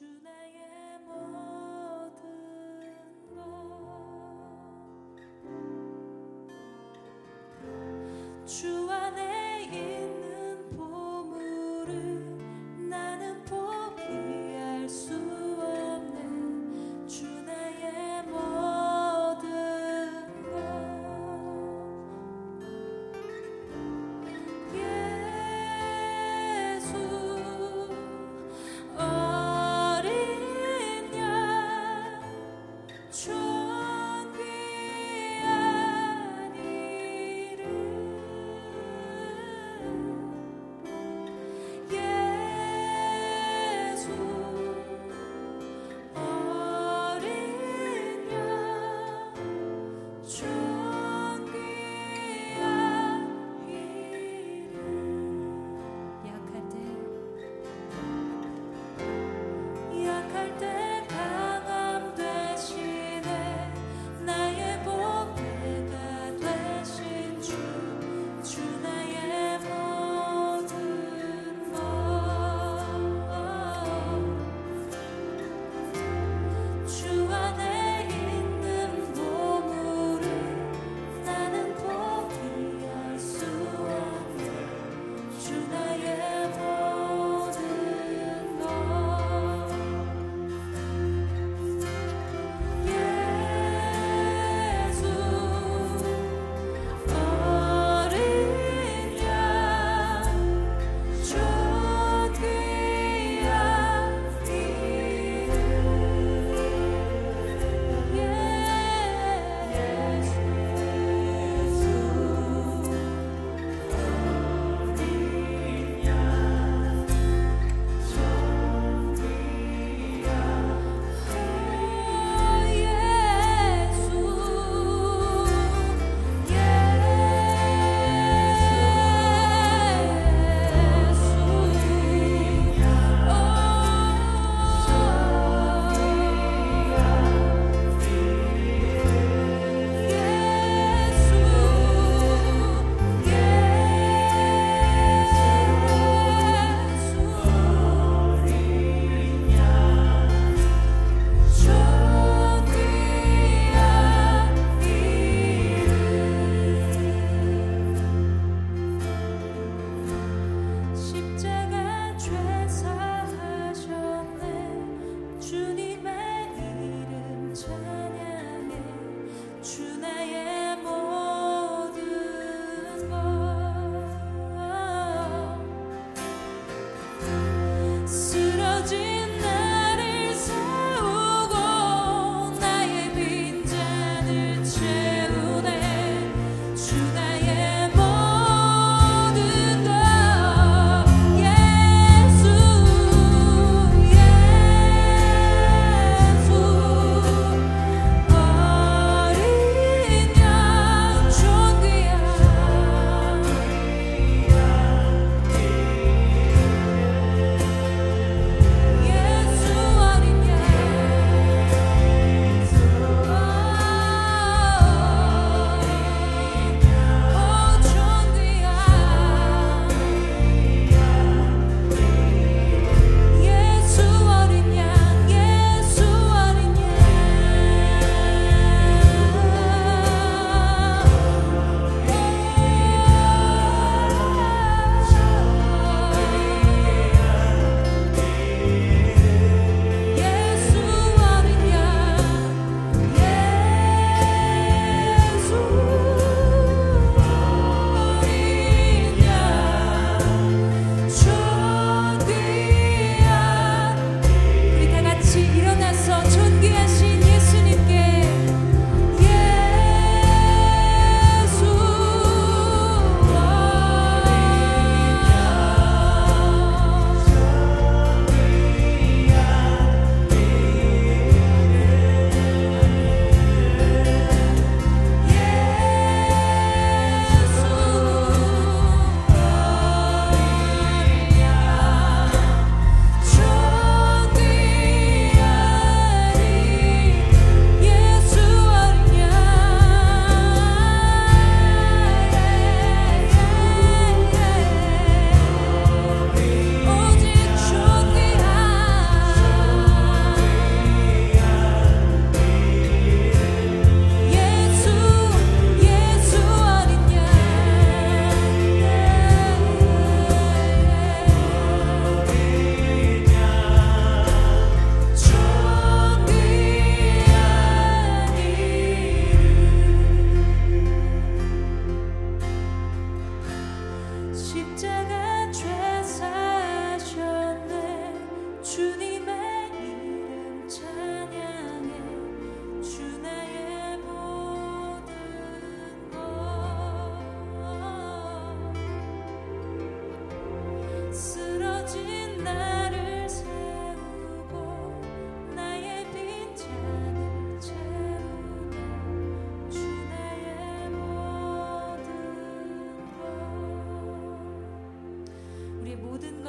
어린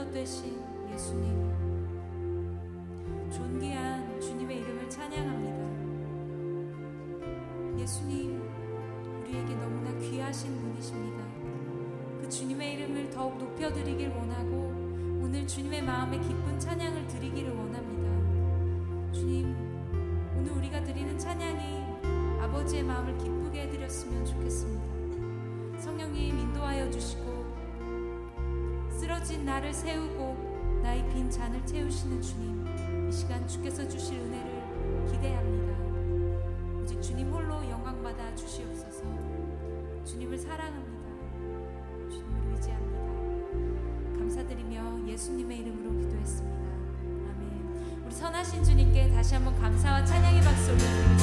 능력 되신 예수님 존귀한 주님의 이름을 찬양합니다. 예수님 우리에게 너무나 귀하신 분이십니다. 그 주님의 이름을 더욱 높여드리길 원하고 오늘 주님의 마음에 기쁜 찬양을 드리기를 원합니다. 주님 오늘 우리가 드리는 찬양이 아버지의 마음을 기쁘게 해드렸으면 좋겠습니다. 성령님 인도하여 주시고 쓰러진 나를 세우고 나의 빈 잔을 채우시는 주님 이 시간 주께서 주실 은혜를 기대합니다. 오직 주님 홀로 영광 받아 주시옵소서. 주님을 사랑합니다. 주님을 의지합니다. 감사드리며 예수님의 이름으로 기도했습니다. 아멘. 우리 선하신 주님께 다시 한번 감사와 찬양의 박수 올려드리겠습니다.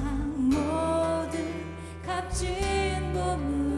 버림받고 외면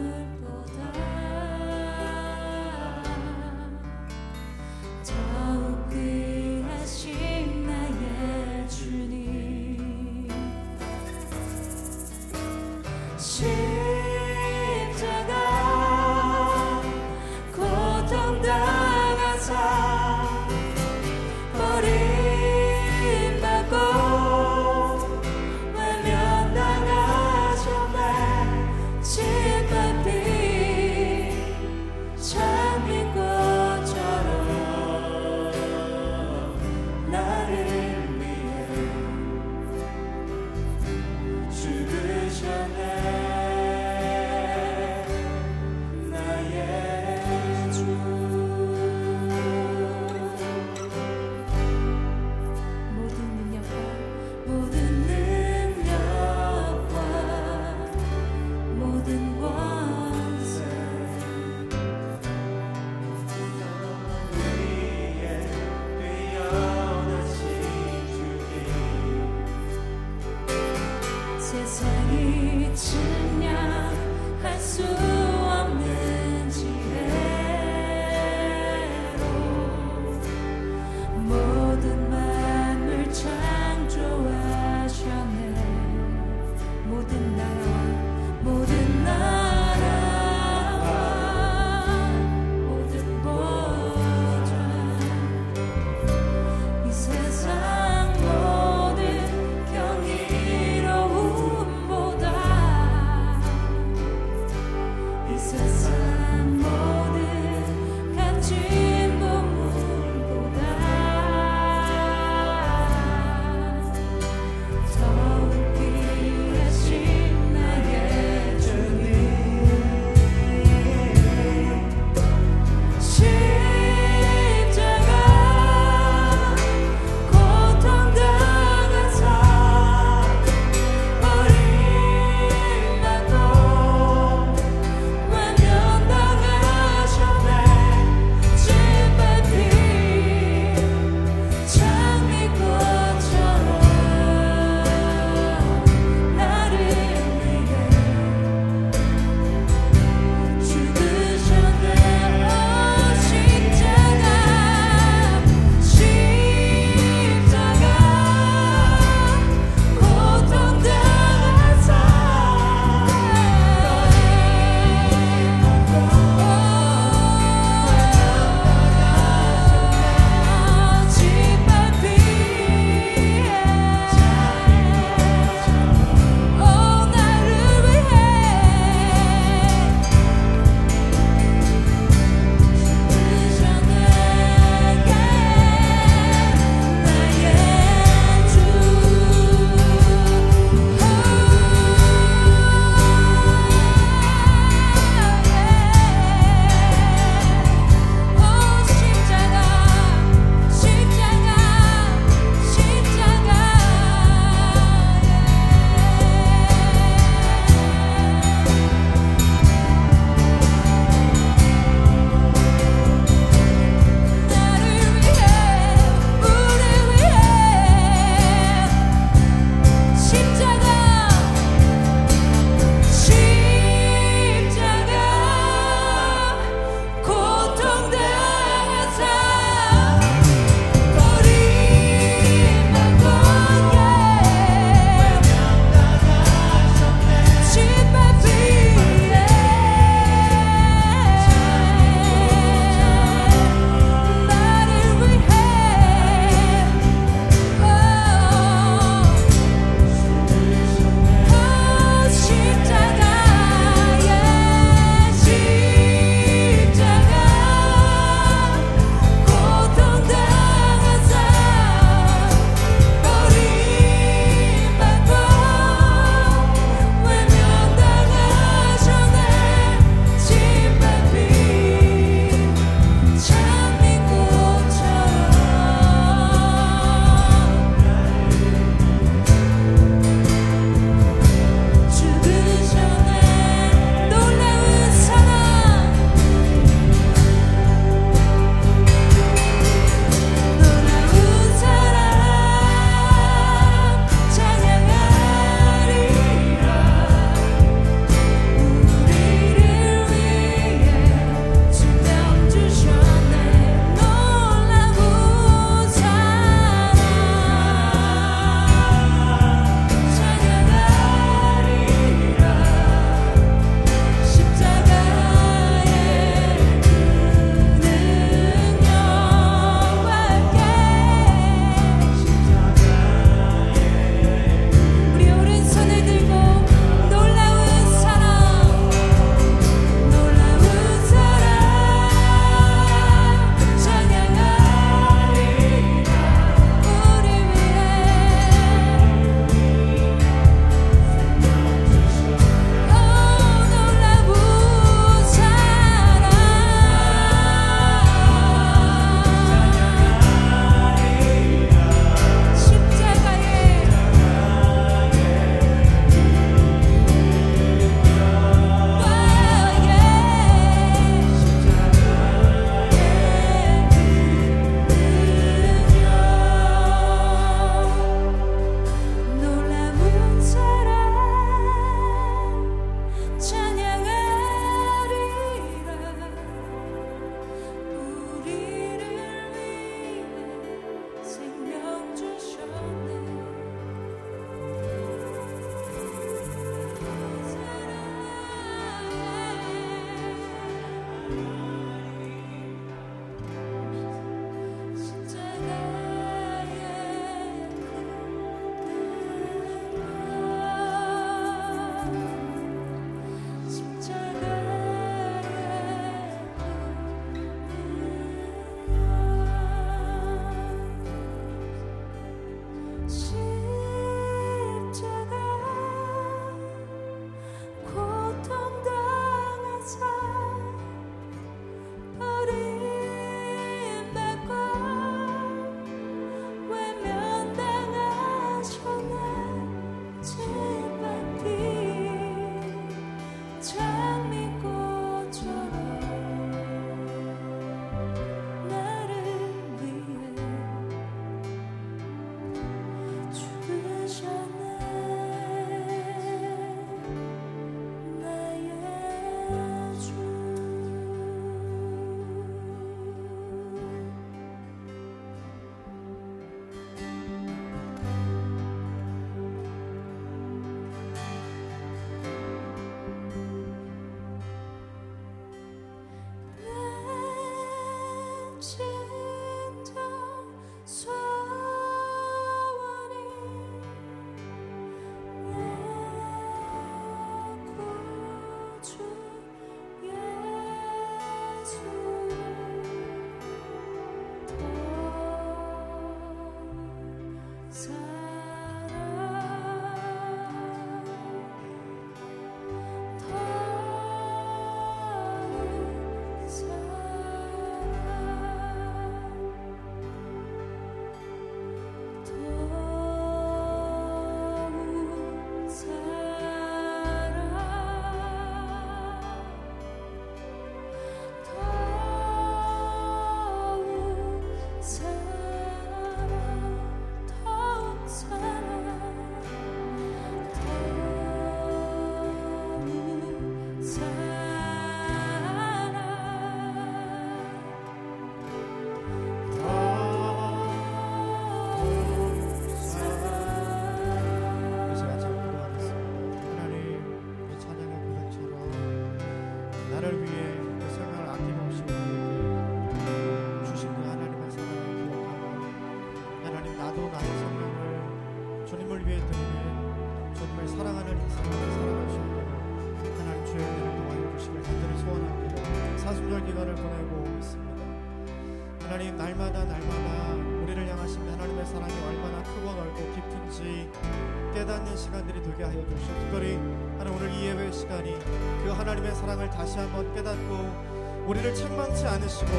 시간이 그 하나님의 사랑을 다시 한번 깨닫고 우리를 책망치 않으시고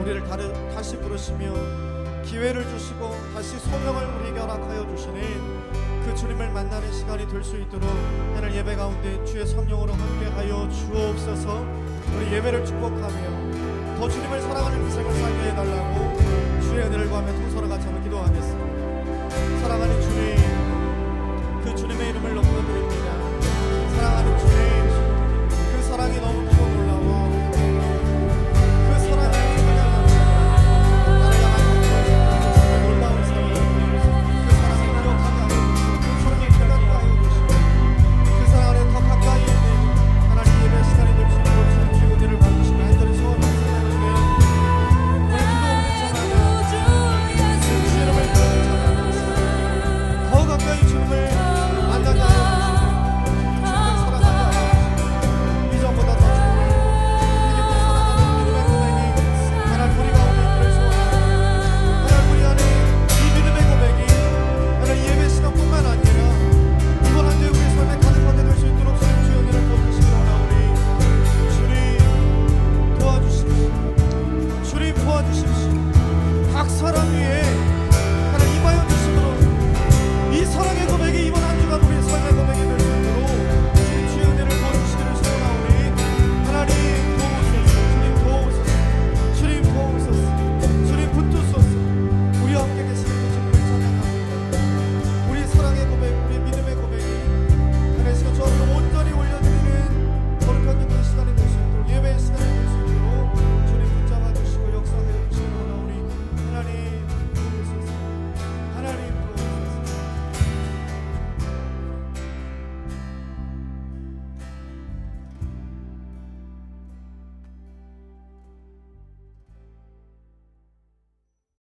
우리를 다르, 다시 부르시며 기회를 주시고 다시 소명을 우리에게 허락하여 주시는 그 주님을 만나는 시간이 될 수 있도록 하늘 예배 가운데 주의 성령으로 함께하여 주옵소서 우리 예배를 축복하며 더 주님을 사랑하는 인생을 살게 해달라고 주의 은혜를 구하며 통서를 같이 한번 기도하겠습니다. 사랑하는 주님, 그 주님의 이름을 높여드립니다. 사랑하는 주님, Travilão